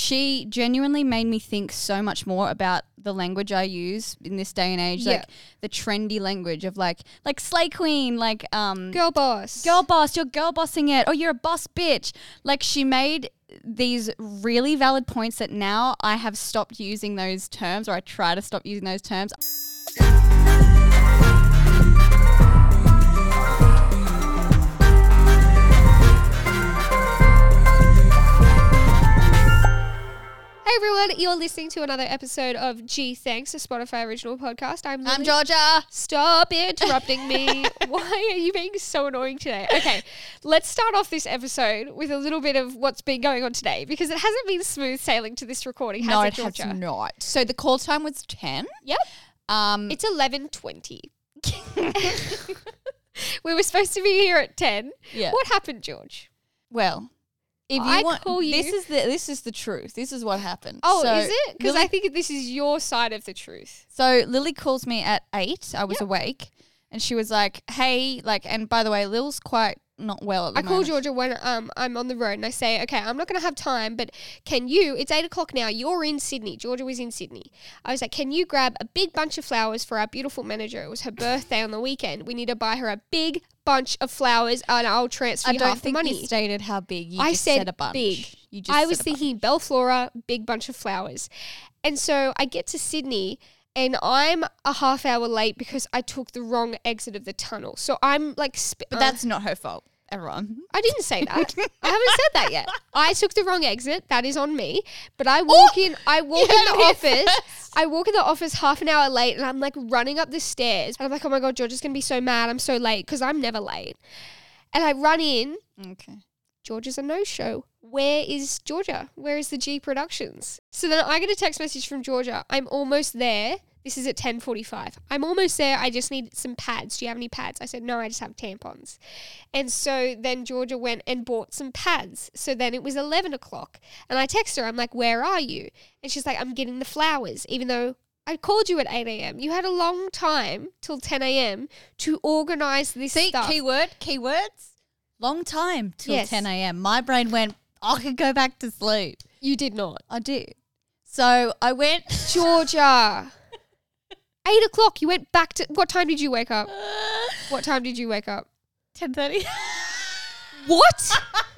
she genuinely made me think so much more about the language I use in this day and age, Yeah. like the trendy language of like like slay queen, like um Girl boss. girl boss, you're girl bossing it, or you're a boss bitch. Like she made these really valid points that now I have stopped using those terms, or I try to stop using those terms. Hey everyone, you're listening to another episode of Gee Thanks, a Spotify original podcast. I'm I'm Georgia. Stop interrupting me. Why are you being so annoying today? Okay, let's start off this episode with a little bit of what's been going on today because it hasn't been smooth sailing to this recording, has No, it, it has Georgia? not. So the call time was ten. Yep. Um, It's eleven twenty. we were supposed to be here at ten. yeah. What happened, George? Well, if you I want, call you- this is the this is the truth. This is what happened. Oh, So is it? Because I think this is your side of the truth. So Lily calls me at eight. I was Yep. awake, and she was like, "Hey, like." And by the way, Lil's quite not well at the I call. Georgia when um I'm on the road and I say, okay, I'm not gonna have time, but can you? It's eight o'clock now. You're in Sydney. Georgia was in Sydney. I was like, can you grab a big bunch of flowers for our beautiful manager? It was her birthday on the weekend. We need to buy her a big bunch of flowers, and I'll transfer I you don't half the money. you stated how big. You I just said said a bunch. big. You just I was thinking Bellflora, big bunch of flowers. And so I get to Sydney and I'm a half hour late because I took the wrong exit of the tunnel. So I'm like, sp- but uh, that's not her fault. Everyone. I didn't say that. I haven't said that yet. I took the wrong exit. That is on me. But I walk in. I walk in the office. first. I walk in the office half an hour late, and I'm like running up the stairs. And I'm like, oh my god, George is gonna be so mad. I'm so late because I'm never late. And I run in. Okay. Georgia's a no-show. Where is Georgia? Where is the G Productions? So then I get a text message from Georgia. I'm almost there. This is at 10:45. I'm almost there. I just need some pads. Do you have any pads? I said no. I just have tampons. And so then Georgia went and bought some pads. So then it was 11 o'clock, and I text her. I'm like, "Where are you?" And she's like, "I'm getting the flowers." Even though I called you at 8 a.m. You had a long time till 10 a.m. to organize this See, stuff. keyword, keywords. Long time till Yes. 10 a.m. My brain went, I could go back to sleep. you did not. I did. So I went. Georgia. Eight o'clock. You went back to. What time did you wake up? What time did you wake up? 10:30. What?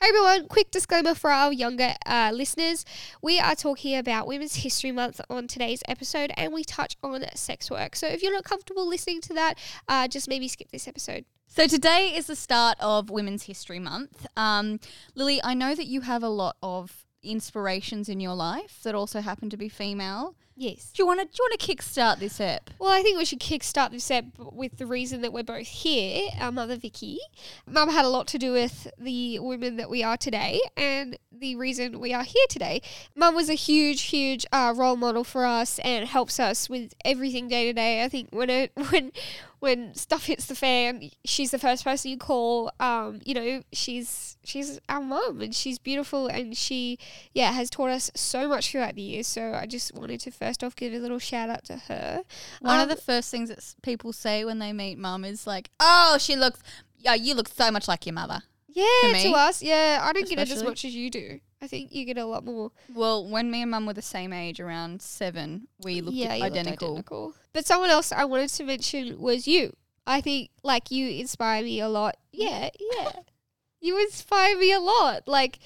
Hey everyone, quick disclaimer for our younger uh, listeners. We are talking about Women's History Month on today's episode and we touch on sex work. So if you're not comfortable listening to that, uh, just maybe skip this episode. So today is the start of Women's History Month. Um, Lily, I know that you have a lot of inspirations in your life that also happen to be female. Yes. Do you want to do you want to kickstart this app? Well, I think we should kickstart this app with the reason that we're both here. Our mother Vicky, Mum had a lot to do with the women that we are today, and the reason we are here today. Mum was a huge, huge uh, role model for us and helps us with everything day to day. I think when it when when stuff hits the fan, she's the first person you call. Um, you know, she's she's our mum, and she's beautiful, and she yeah has taught us so much throughout the years. So I just wanted to first off give a little shout out to her. One Um, of the first things that people say when they meet mum is like, "Oh, she looks, yeah, you look so much like your mother." Yeah, to us. Yeah, I don't get it as especially. much as you do. I think you get a lot more. Well, when me and mum were the same age, around seven, we looked yeah, you looked identical. identical. But someone else I wanted to mention was you. I think like you inspire me a lot. Yeah, yeah. you inspire me a lot. Like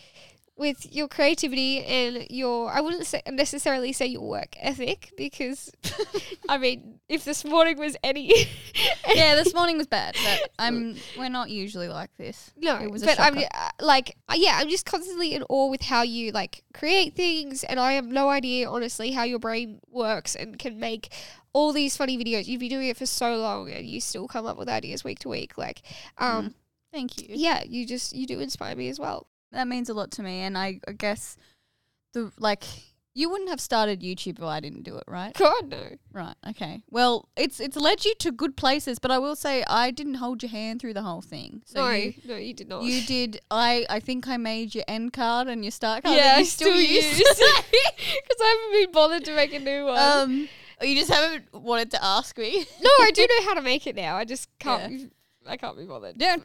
with your creativity and your I wouldn't say necessarily say your work ethic because I mean if this morning was any yeah, this morning was bad, but I'm we're not usually like this. No, It was a but I'm uh, like, uh, yeah, I'm just constantly in awe with how you like create things, and I have no idea, honestly, how your brain works and can make all these funny videos. You've been doing it for so long, and you still come up with ideas week to week. Like, um, Thank you. yeah, you just you do inspire me as well. That means a lot to me, and I, I guess the like you wouldn't have started YouTube if I didn't do it, right? God no, Right. Okay. Well, it's it's led you to good places, but I will say I didn't hold your hand through the whole thing. So no, you, no, you did not. you did. I I think I made your end card and your start card. yeah, that I you still use because I haven't been bothered to make a new one. um, you just haven't wanted to ask me. no, I do know how to make it now. I just can't. I can't be bothered. No,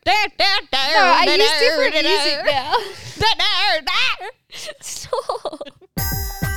No, I use different music now. Stop.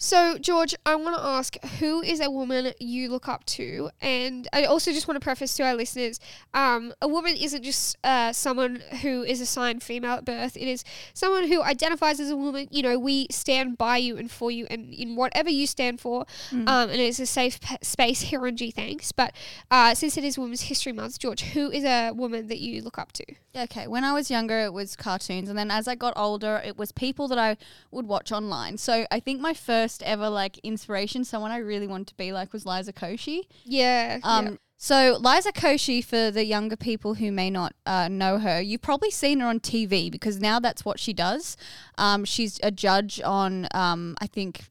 So, George, I want to ask who is a woman you look up to? And I also just want to preface to our listeners um, a woman isn't just uh, someone who is assigned female at birth, it is someone who identifies as a woman. You know, we stand by you and for you, and in whatever you stand for. Mm. Um, and it's a safe p- space here on Gee Thanks. But uh, since it is Women's History Month, George, who is a woman that you look up to? Okay, when I was younger, it was cartoons, and then as I got older, it was people that I would watch online. So I think my first ever like inspiration, someone I really wanted to be like, was Liza Koshy. Yeah. Um, yeah. So Liza Koshy, for the younger people who may not uh, know her, you've probably seen her on TV because now that's what she does. Um, she's a judge on, um, I think.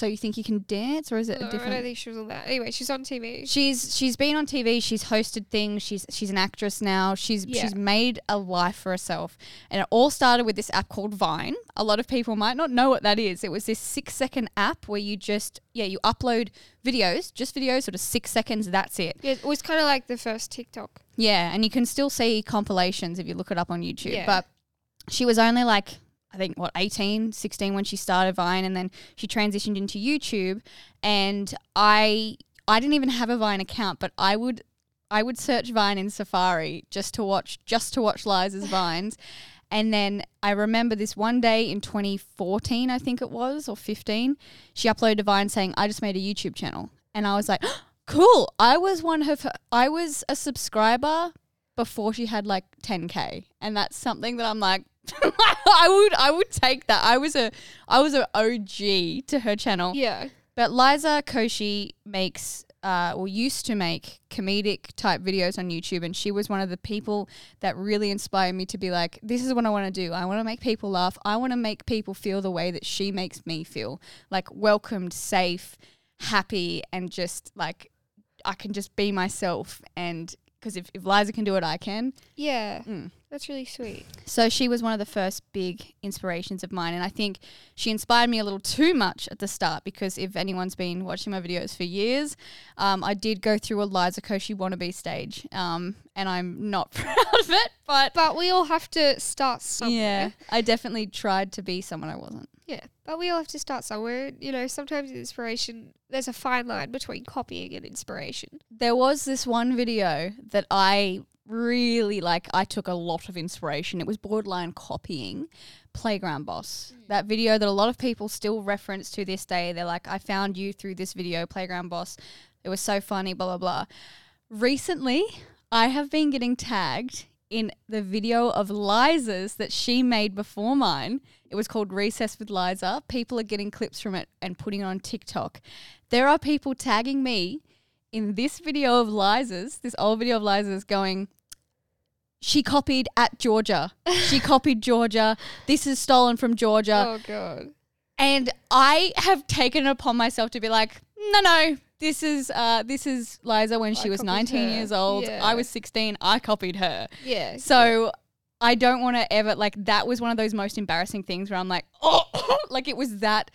So you think you can dance, or is it No, a I don't different? think she was on that. Anyway, she's on TV. She's she's been on TV. She's hosted things. She's she's an actress now. She's Yeah. she's made a life for herself, and it all started with this app called Vine. A lot of people might not know what that is. It was this six second app where you just yeah you upload videos, just videos, sort of six seconds. That's it. Yeah, it was kind of like the first TikTok. Yeah, and you can still see compilations if you look it up on YouTube. Yeah. But she was only like, I think, what, 18, 16 when she started Vine, and then she transitioned into YouTube. And I, I didn't even have a Vine account, but I would, I would search Vine in Safari just to watch, just to watch Liza's vines. And then I remember this one day in 2014, I think it was, or 15, she uploaded a Vine saying, I just made a YouTube channel. And I was like, cool. I was one of her, I was a subscriber before she had like 10k and that's something that I'm like I would I would take that. I was a I was a OG to her channel. Yeah. But Liza Koshy makes uh, or used to make comedic type videos on YouTube, and she was one of the people that really inspired me to be like, this is what I want to do. I want to make people laugh. I want to make people feel the way that she makes me feel, like welcomed, safe, happy, and just like I can just be myself. And because if, if Liza can do it, I can. Yeah. Mm. That's really sweet. So she was one of the first big inspirations of mine. And I think she inspired me a little too much at the start because if anyone's been watching my videos for years, um, I did go through a Liza Koshy wannabe stage. Um, and I'm not proud of it, but But we all have to start somewhere. yeah, I definitely tried to be someone I wasn't. Yeah. But we all have to start somewhere. You know, sometimes inspiration, there's a fine line between copying and inspiration. There was this one video that I really like I took a lot of inspiration. It was borderline copying Playground Boss. Hmm. That video that a lot of people still reference to this day. They're like, I found you through this video, Playground Boss. It was so funny, blah blah blah. Recently, I have been getting tagged in the video of Liza's that she made before mine. It was called Recess with Liza. People are getting clips from it and putting it on TikTok. There are people tagging me in this video of Liza's, this old video of Liza's going, she copied at Georgia. She copied Georgia. This is stolen from Georgia. oh, God. And I have taken it upon myself to be like, no, no, this is uh, this is Liza when she I was 19 her. years old. Yeah. I was 16. I copied her. Yeah. So I don't want to ever like that was one of those most embarrassing things where I'm like, oh, like it was that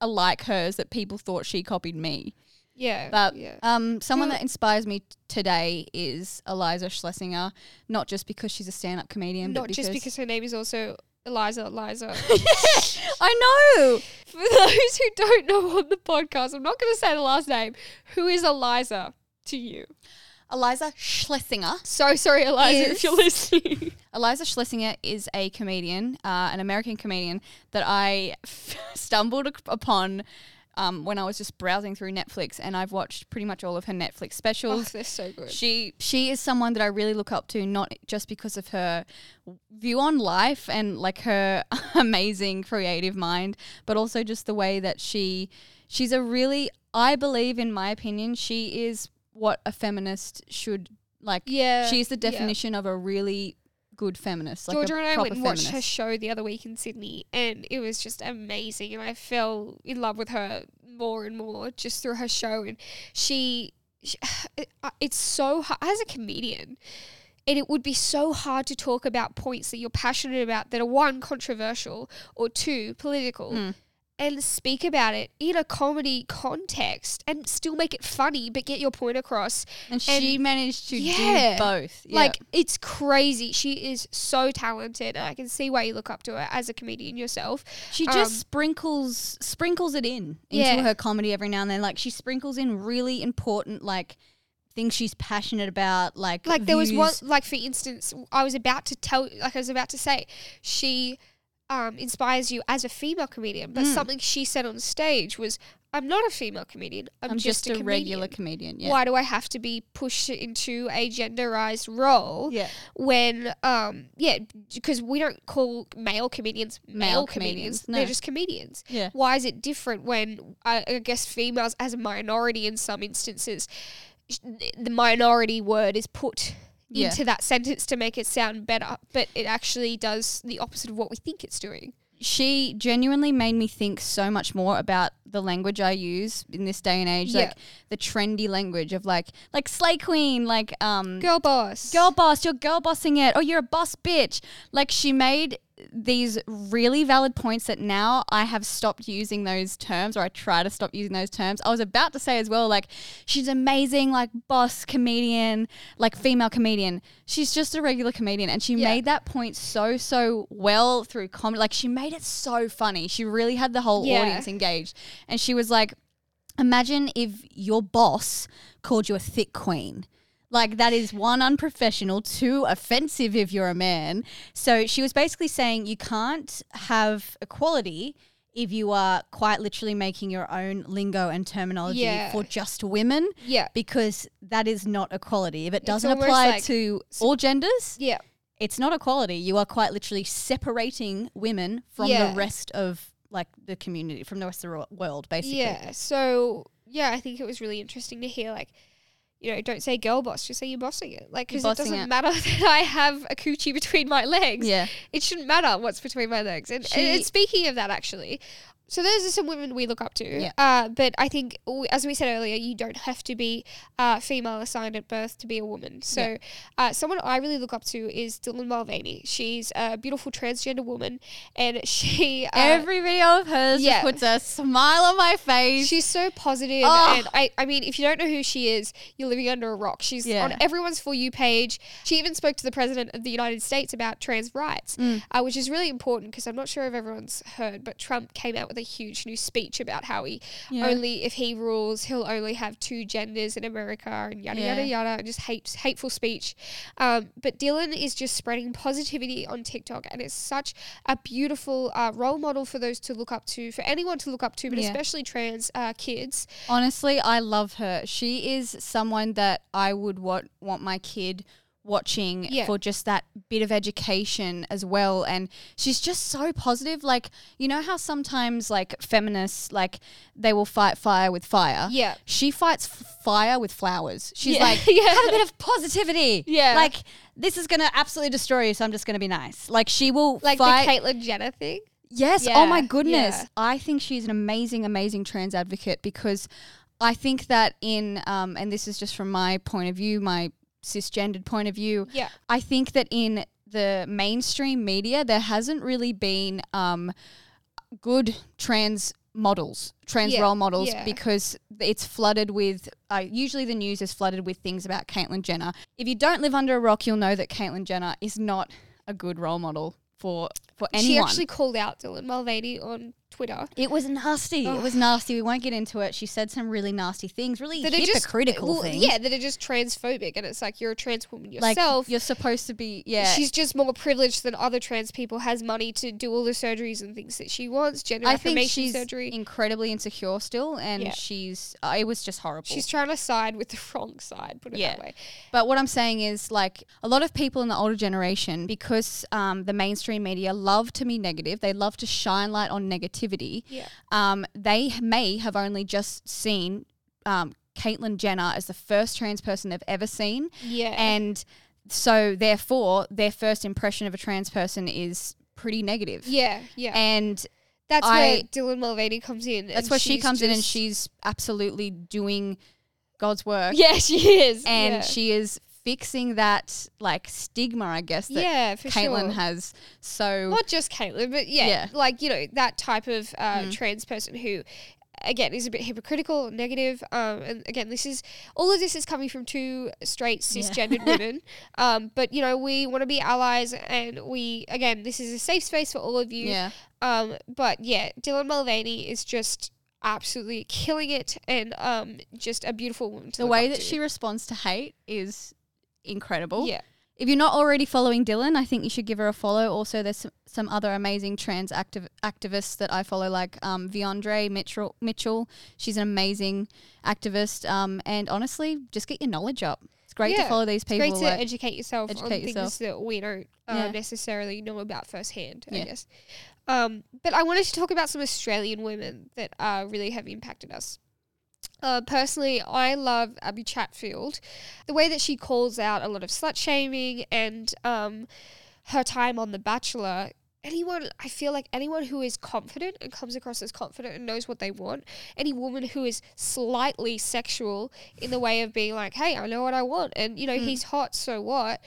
alike hers that people thought she copied me. yeah. But yeah. um, someone that inspires me today is Iliza Shlesinger, not just because she's a stand-up comedian, Not but just because her name is also Iliza Iliza. I know. For those who don't know on the podcast, I'm not going to say the last name. Who is Iliza to you? Iliza Shlesinger. So sorry, Iliza, Is- if you're listening. Iliza Shlesinger is a comedian, uh, an American comedian that I stumbled upon um, when I was just browsing through Netflix, and I've watched pretty much all of her Netflix oh, specials. they're so good. She she is someone that I really look up to, not just because of her view on life and like her amazing creative mind, but also just the way that she she's a really I believe in my opinion she is what a feminist should like. Yeah. she's the yeah. definition of a really good feminist. Like Georgia and I went and watched her show the other week in Sydney, and it was just amazing. And I fell in love with her more and more just through her show. And she, she it- uh, it's so hard as a comedian. And it would be so hard to talk about points that you're passionate about that are one controversial or two political, Mm. And speak about it in a comedy context and still make it funny but get your point across. And she managed to Yeah. do both. Yeah. Like it's crazy. She is so talented. and I can see why you look up to her as a comedian yourself. She just Um, sprinkles sprinkles it in into Yeah. her comedy every now and then. Like she sprinkles in really important like things she's passionate about. Like Like there was one like for instance, I was about to tell like I was about to say, she um, inspires you as a female comedian, but Mm. something she said on stage was, "I'm not a female comedian. I'm, I'm just, a, regular comedian. comedian. Yeah. Why do I have to be pushed into a genderized role Yeah. when, um, yeah, because we don't call male comedians male, Male comedians. comedians, no. They're just comedians. Yeah. Why is it different when I, I guess females, as a minority in some instances, sh- the minority word is put Yeah. into that sentence to make it sound better, but it actually does the opposite of what we think it's doing. she genuinely made me think so much more about the language I use in this day and age, Yeah. like the trendy language of like like slay queen, like um Girl boss. girl boss, you're girl bossing it, or you're a boss bitch. Like she made these really valid points that now I have stopped using those terms, or I try to stop using those terms. I was about to say as well, like she's amazing, like boss comedian, like female comedian. She's just a regular comedian, and she Yeah. made that point so so well through comedy. Like she made it so funny. She really had the whole Yeah. audience engaged, and she was like. Imagine if your boss called you a thick queen. Like that is one unprofessional, two offensive if you're a man. So she was basically saying you can't have equality if you are quite literally making your own lingo and terminology Yeah. for just women Yeah. because that is not equality. If it doesn't apply like- to all genders, Yeah. it's not equality. You are quite literally separating women from Yeah. the rest of like the community, from the rest of the world, basically. Yeah. So yeah, I think it was really interesting to hear like. You know, don't say girl boss, just say you're bossing it. Like, because it doesn't it. matter that I have a coochie between my legs. Yeah. It shouldn't matter what's between my legs. And, She- and speaking of that, actually, so those are some women we look up to. Yeah. Uh, but I think, as we said earlier, you don't have to be uh, female assigned at birth to be a woman. So uh, someone I really look up to is Dylan Mulvaney. She's a beautiful transgender woman, and she uh, Every video of hers yeah. puts a smile on my face. She's so positive, Oh. and I, I mean, if you don't know who she is, you're living under a rock. She's Yeah. on everyone's for you page. She even spoke to the president of the United States about trans rights, Mm. uh, which is really important because I'm not sure if everyone's heard, but Trump came out with a huge new speech about how he Yeah. only, if he rules, he'll only have two genders in America and yada yada Yeah. yada, and just hate, hateful speech. Um, but Dylan is just spreading positivity on TikTok, and it's such a beautiful uh, role model for those to look up to, for anyone to look up to, but Yeah. especially trans uh, kids. Honestly, I love her. She is someone that I would want want my kid watching Yeah. for just that bit of education as well and she's just so positive like you know how sometimes like feminists like they will fight fire with fire Yeah. she fights f- fire with flowers she's Yeah. like Yeah. have a bit of positivity Yeah. like this is gonna absolutely destroy you so i'm just gonna be nice like she will Like fight the Caitlyn Jenner thing. Yes. oh my goodness. yeah. I think she's an amazing, amazing trans advocate because I think that in, um, and this is just from my point of view, my cisgendered point of view, Yeah. I think that in the mainstream media, there hasn't really been um, good trans models, trans Yeah, role models, yeah. because it's flooded with. Uh, usually, the news is flooded with things about Caitlyn Jenner. If you don't live under a rock, you'll know that Caitlyn Jenner is not a good role model for for anyone. She actually called out Dylan Mulvaney on Twitter. It was nasty. It was nasty. We won't get into it. She said some really nasty things, really That are just hypocritical well, things. Yeah, that are just transphobic, and it's like you're a trans woman like yourself. you're supposed to be. Yeah, She's just more privileged than other trans people. Has money to do all the surgeries and things that she wants. Gender I think affirmation she's surgery. incredibly insecure still, and Yeah. she's. Uh, it was just horrible. She's trying to side with the wrong side. Put it Yeah. that way. But what I'm saying is, like, a lot of people in the older generation, because um, the mainstream media love to be negative, they love to shine light on negativity. Yeah. Um, they may have only just seen um, Caitlyn Jenner as the first trans person they've ever seen. Yeah. And so, therefore, their first impression of a trans person is pretty negative. yeah. Yeah. And that's I- where Dylan Mulvaney comes in. that's where she comes in and she's absolutely doing God's work. Yeah, she is. And yeah. she is fixing that like stigma, I guess that yeah, for Caitlyn sure. has. So Not just Caitlyn, but yeah, Yeah. like you know that type of uh, Mm. trans person who. Again, is a bit hypocritical, negative, um, and again, this is all of this is coming from two straight cisgendered women. Um, but you know, we want to be allies, and we again, this is a safe space for all of you. yeah, Um, but yeah, Dylan Mulvaney is just absolutely killing it, and um, just a beautiful woman. To the way that to. she responds to hate is incredible. yeah, If you're not already following Dylan, I think you should give her a follow. Also, there's some, some other amazing trans activ- activists that I follow, like um, Viandre Mitchell. Mitchell. She's an amazing activist. Um, and honestly, just get your knowledge up. It's great Yeah, to follow these people. it's great to like- educate yourself on educate things that we don't uh, Yeah. necessarily know about firsthand. I Yeah. guess. Um, but I wanted to talk about some Australian women that uh, really have impacted us. Uh, personally, I love Abby Chatfield. The way that she calls out a lot of slut shaming and um, her time on The Bachelor. Anyone, I feel like anyone who is confident and comes across as confident and knows what they want, any woman who is slightly sexual in the way of being like, hey, I know what I want, and you know, Mm. he's hot, so what?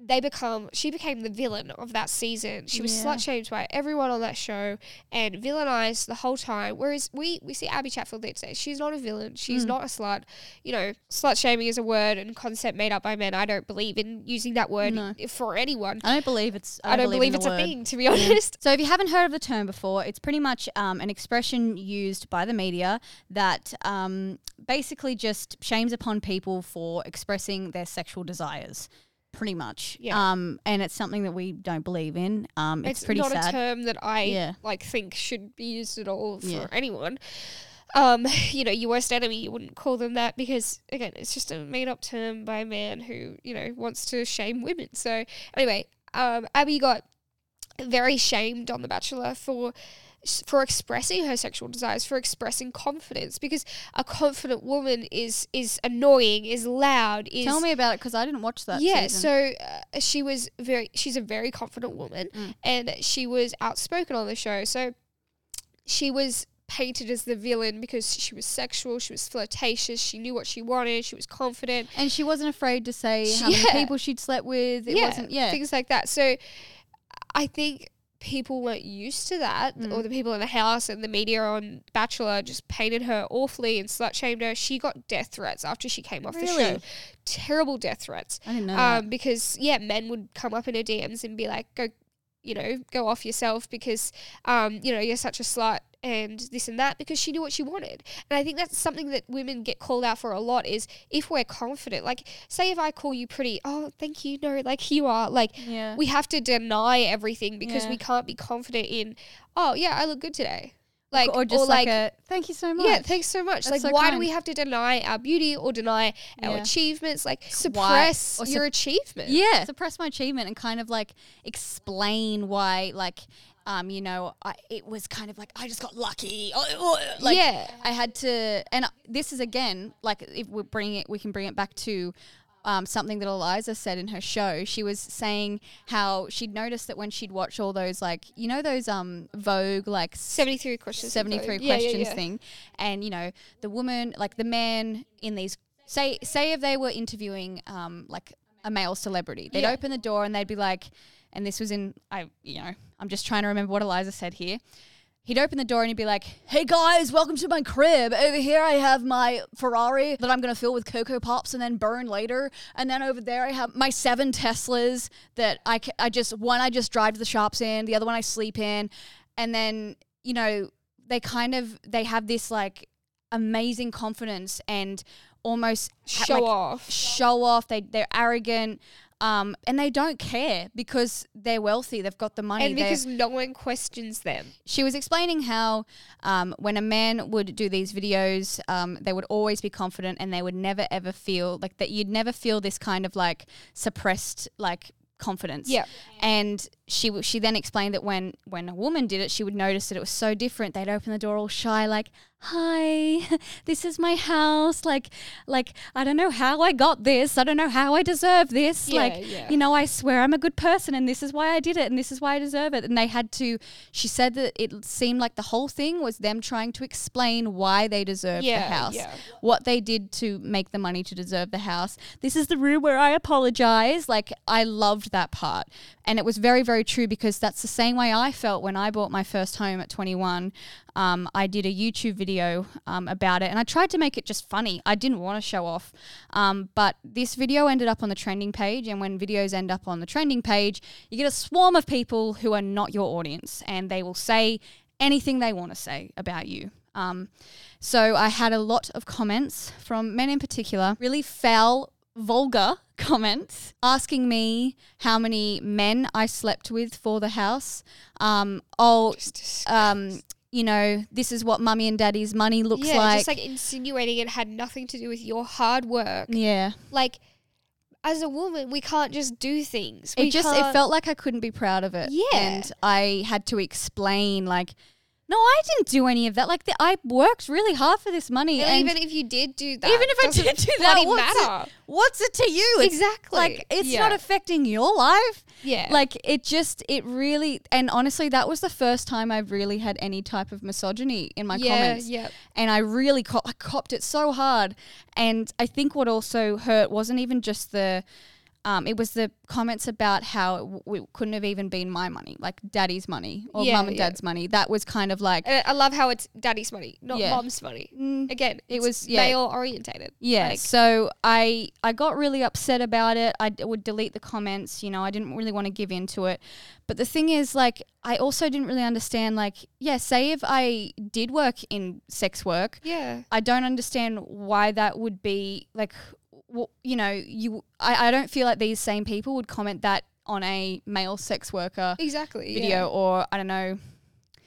They become, she became the villain of that season. She was Yeah. slut shamed by everyone on that show and villainized the whole time. Whereas we, we see Abby Chatfield there today. She's not a villain. She's Mm. not a slut. You know, slut shaming is a word and concept made up by men. I don't believe in using that word No. for anyone. I don't believe it's. I I don't, don't believe it's a word. thing, to be honest. So, if you haven't heard of the term before, it's pretty much um, an expression used by the media that um, basically just shames upon people for expressing their sexual desires. Pretty much, Yeah. Um, and it's something that we don't believe in. Um, it's, It's, pretty not sad. a term that I Yeah. like think should be used at all for Yeah. anyone. Um, you know, your worst enemy, you wouldn't call them that because again, it's just a made up term by a man who, you know, wants to shame women. So anyway, um, Abby got very shamed on The Bachelor for for expressing her sexual desires, for expressing confidence, because a confident woman is is annoying, is loud, is Tell me about it because I didn't watch that. yeah, season. so uh, she was very. She's a very confident woman, Mm. and she was outspoken on the show. So she was painted as the villain because she was sexual, she was flirtatious, she knew what she wanted, she was confident. and she wasn't afraid to say She- how many yeah. people she'd slept with. It yeah, wasn't. Yeah, things like that. So I think people weren't used to that, or Mm. the people in the house and the media on Bachelor just painted her awfully and slut shamed her. She got death threats after she came off the show. Really? Terrible death threats. I didn't know. um, because yeah, men would come up in her DMs and be like, "Go, you know, go off yourself because, um, you know, you're such a slut and this and that." Because she knew what she wanted, and I think that's something that women get called out for a lot. Is if we're confident, like, say if I call you pretty, oh, thank you, no, like you are, like yeah. we have to deny everything because Yeah. we can't be confident in, oh yeah, I look good today, like or just like, a thank you so much. yeah, thanks so much. That's like, so why do we have to deny our beauty or deny our achievements? Like, suppress or sup- your achievement. Yeah, suppress my achievement and kind of like explain why, like, um, you know, I, it was kind of like I just got lucky. Oh, oh, Like, yeah. I had to, and this is again, like, if we're bringing it, we can bring it back to. Um, something that Iliza said in her show, she was saying how she'd noticed that when she'd watch all those, like, you know, those um Vogue, like, 73 questions. 73 Vogue. Yeah, yeah, questions yeah. thing and you know the woman like the man in these say say if they were interviewing um like a male celebrity they'd open the door and they'd be like and this was in i you know i'm just trying to remember what iliza said here He'd open the door and he'd be like, "Hey guys, welcome to my crib. Over here I have my Ferrari that I'm gonna fill with Coco Pops and then burn later. And then over there I have my seven Teslas that I, I just one I just drive to the shops in, the other one I sleep in, and then you know they kind of they have this like amazing confidence and almost Show like, off. show off. They they're arrogant. Um, and they don't care because they're wealthy. They've got the money. And they're- because no one questions them. she was explaining how um, when a man would do these videos, um, they would always be confident and they would never ever feel like that. You'd never feel this kind of like suppressed like confidence. Yeah. And she she then explained that when when a woman did it, she would notice that it was so different. They'd open the door all shy, like, "Hi, this is my house." Like, like I don't know how I got this. I don't know how I deserve this. Yeah, like, yeah. you know, I swear I'm a good person, and this is why I did it, and this is why I deserve it. And they had to. She said that it seemed like the whole thing was them trying to explain why they deserved Yeah, the house, what they did to make the money to deserve the house. This is the room where I apologize. Like I loved that part. And it was very, very true because that's the same way I felt when I bought my first home at 21. Um, I did a YouTube video um, about it and I tried to make it just funny. I didn't want to show off. Um, but this video ended up on the trending page. And when videos end up on the trending page, you get a swarm of people who are not your audience and they will say anything they want to say about you. Um, so I had a lot of comments from men in particular, really foul, vulgar comments asking me how many men I slept with for the house. Um, oh, um, you know, this is what mummy and daddy's money looks yeah, like. just like insinuating it had nothing to do with your hard work. yeah. Like, as a woman, we can't just do things. We It just it felt like I couldn't be proud of it. Yeah. And I had to explain like no, I didn't do any of that. Like the, I worked really hard for this money, And, and even if you did do that, even if I did do that, what's it, matter. what's it to you? It's Exactly. Like it's Yeah. not affecting your life. Yeah. Like it just it really and honestly that was the first time I've really had any type of misogyny in my yeah, comments. yeah. And I really co- I copped it so hard. And I think what also hurt wasn't even just the um, it was the comments about how it, w- it couldn't have even been my money, like daddy's money or Yeah, mum and yeah. dad's money. That was kind of like, And I love how it's daddy's money, not Yeah. mom's money. mm, Again, It it's was- yeah. male orientated. Yeah, Like- so I I got really upset about it. I d- would delete the comments, you know, I didn't really want to give in to it. But the thing is like I also didn't really understand like yeah, say if I did work in sex work, Yeah. I don't understand why that would be like well, you know, you I, I don't feel like these same people would comment that on a male sex worker Exactly. video yeah. or I don't know.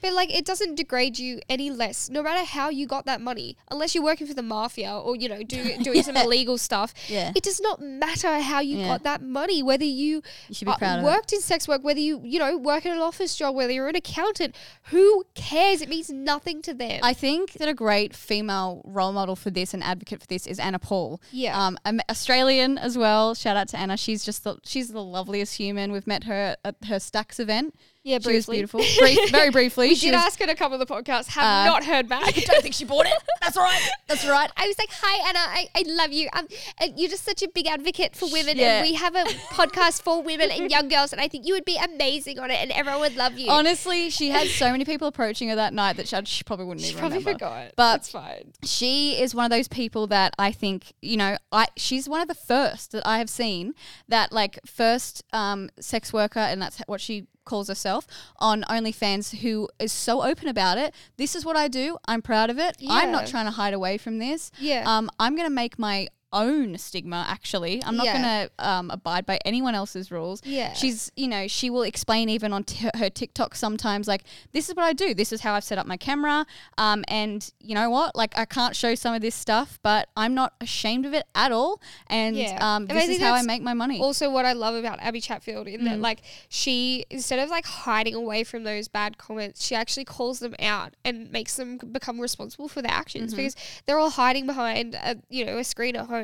But like it doesn't degrade you any less, no matter how you got that money. Unless you're working for the mafia or, you know, do, doing some illegal stuff. Yeah. It does not matter how you Yeah. got that money, whether you You should be uh, worked in sex work, whether you, you know, work in an office job, whether you're an accountant. Who cares? It means nothing to them. I think that a great female role model for this and advocate for this is Anna Paul. Yeah. Um, Australian as well. Shout out to Anna. She's just the, she's the loveliest human. We've met her at her Stacks event. Yeah, She was beautiful. Brief, very briefly. We she did was, ask her to come on the podcast, have Uh, not heard back. I don't think she bought it. That's all right. That's all right. I was like, "Hi, Anna. I, I love you. Um, and you're just such a big advocate for women, Yeah. and we have a podcast for women and young girls, and I think you would be amazing on it, and everyone would love you." Honestly, she had so many people approaching her that night that she, she probably wouldn't she even probably remember. forgot, But- that's fine. she is one of those people that I think, you know, I she's one of the first that I have seen that like first um, sex worker, and that's what she calls herself on OnlyFans, who is so open about it. This is what I do. I'm proud of it. I'm not trying to hide away from this. Yeah. Um, I'm gonna make my own stigma actually i'm not Yeah. gonna um, abide by anyone else's rules Yeah. she's you know she will explain even on t- her tiktok sometimes like this is what i do this is how i've set up my camera um, and you know what like i can't show some of this stuff but i'm not ashamed of it at all and Yeah. um, this think is how i make my money also what I love about Abby Chatfield in Mm. that like she instead of like hiding away from those bad comments, she actually calls them out and makes them become responsible for their actions Mm-hmm. because they're all hiding behind a you know a screen at home,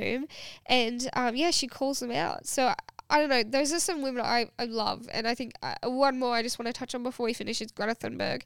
and um, yeah, she calls them out. So. I don't know. Those are some women I, I love, and I think uh, one more I just want to touch on before we finish is Greta Thunberg.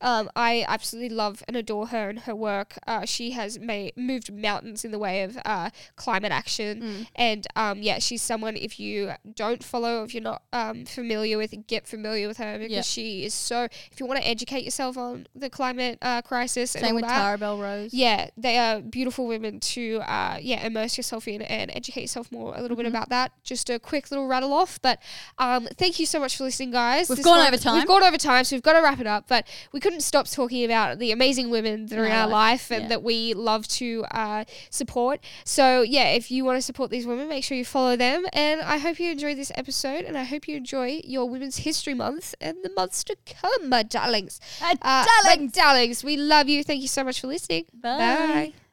Um, I absolutely love and adore her and her work. Uh, she has made moved mountains in the way of uh, climate action, Mm. and um, yeah, she's someone if you don't follow, if you're not um, familiar with, get familiar with her because Yep. she is so. If you want to educate yourself on the climate uh, crisis and same all with that, tara bell rose yeah, they are beautiful women to uh, yeah immerse yourself in and educate yourself more a little bit Mhm. about that. Just a quick little rattle off, but um, thank you so much for listening, guys. We've This gone one- over time. We've gone over time, so we've got to wrap it up. But we couldn't stop talking about the amazing women that are In our life and yeah. that we love to uh, support. So yeah, if you want to support these women, make sure you follow them. And I hope you enjoyed this episode, and I hope you enjoy your Women's History Month and the months to come, my darlings. Uh, darlings. my darlings, we love you. Thank you so much for listening. Bye. Bye.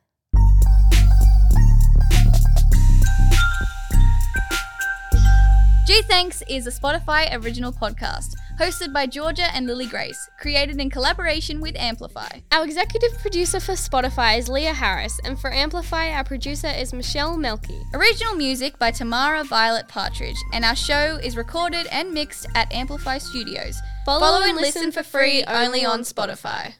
Gee Thanks is a Spotify original podcast. hosted by Georgia and Lily Grace, created in collaboration with Amplify. Our executive producer for Spotify is Leah Harris, and for Amplify, our producer is Michelle Melky. Original music by Tamara Violet Partridge, and our show is recorded and mixed at Amplify Studios. Follow, and listen for free only on Spotify.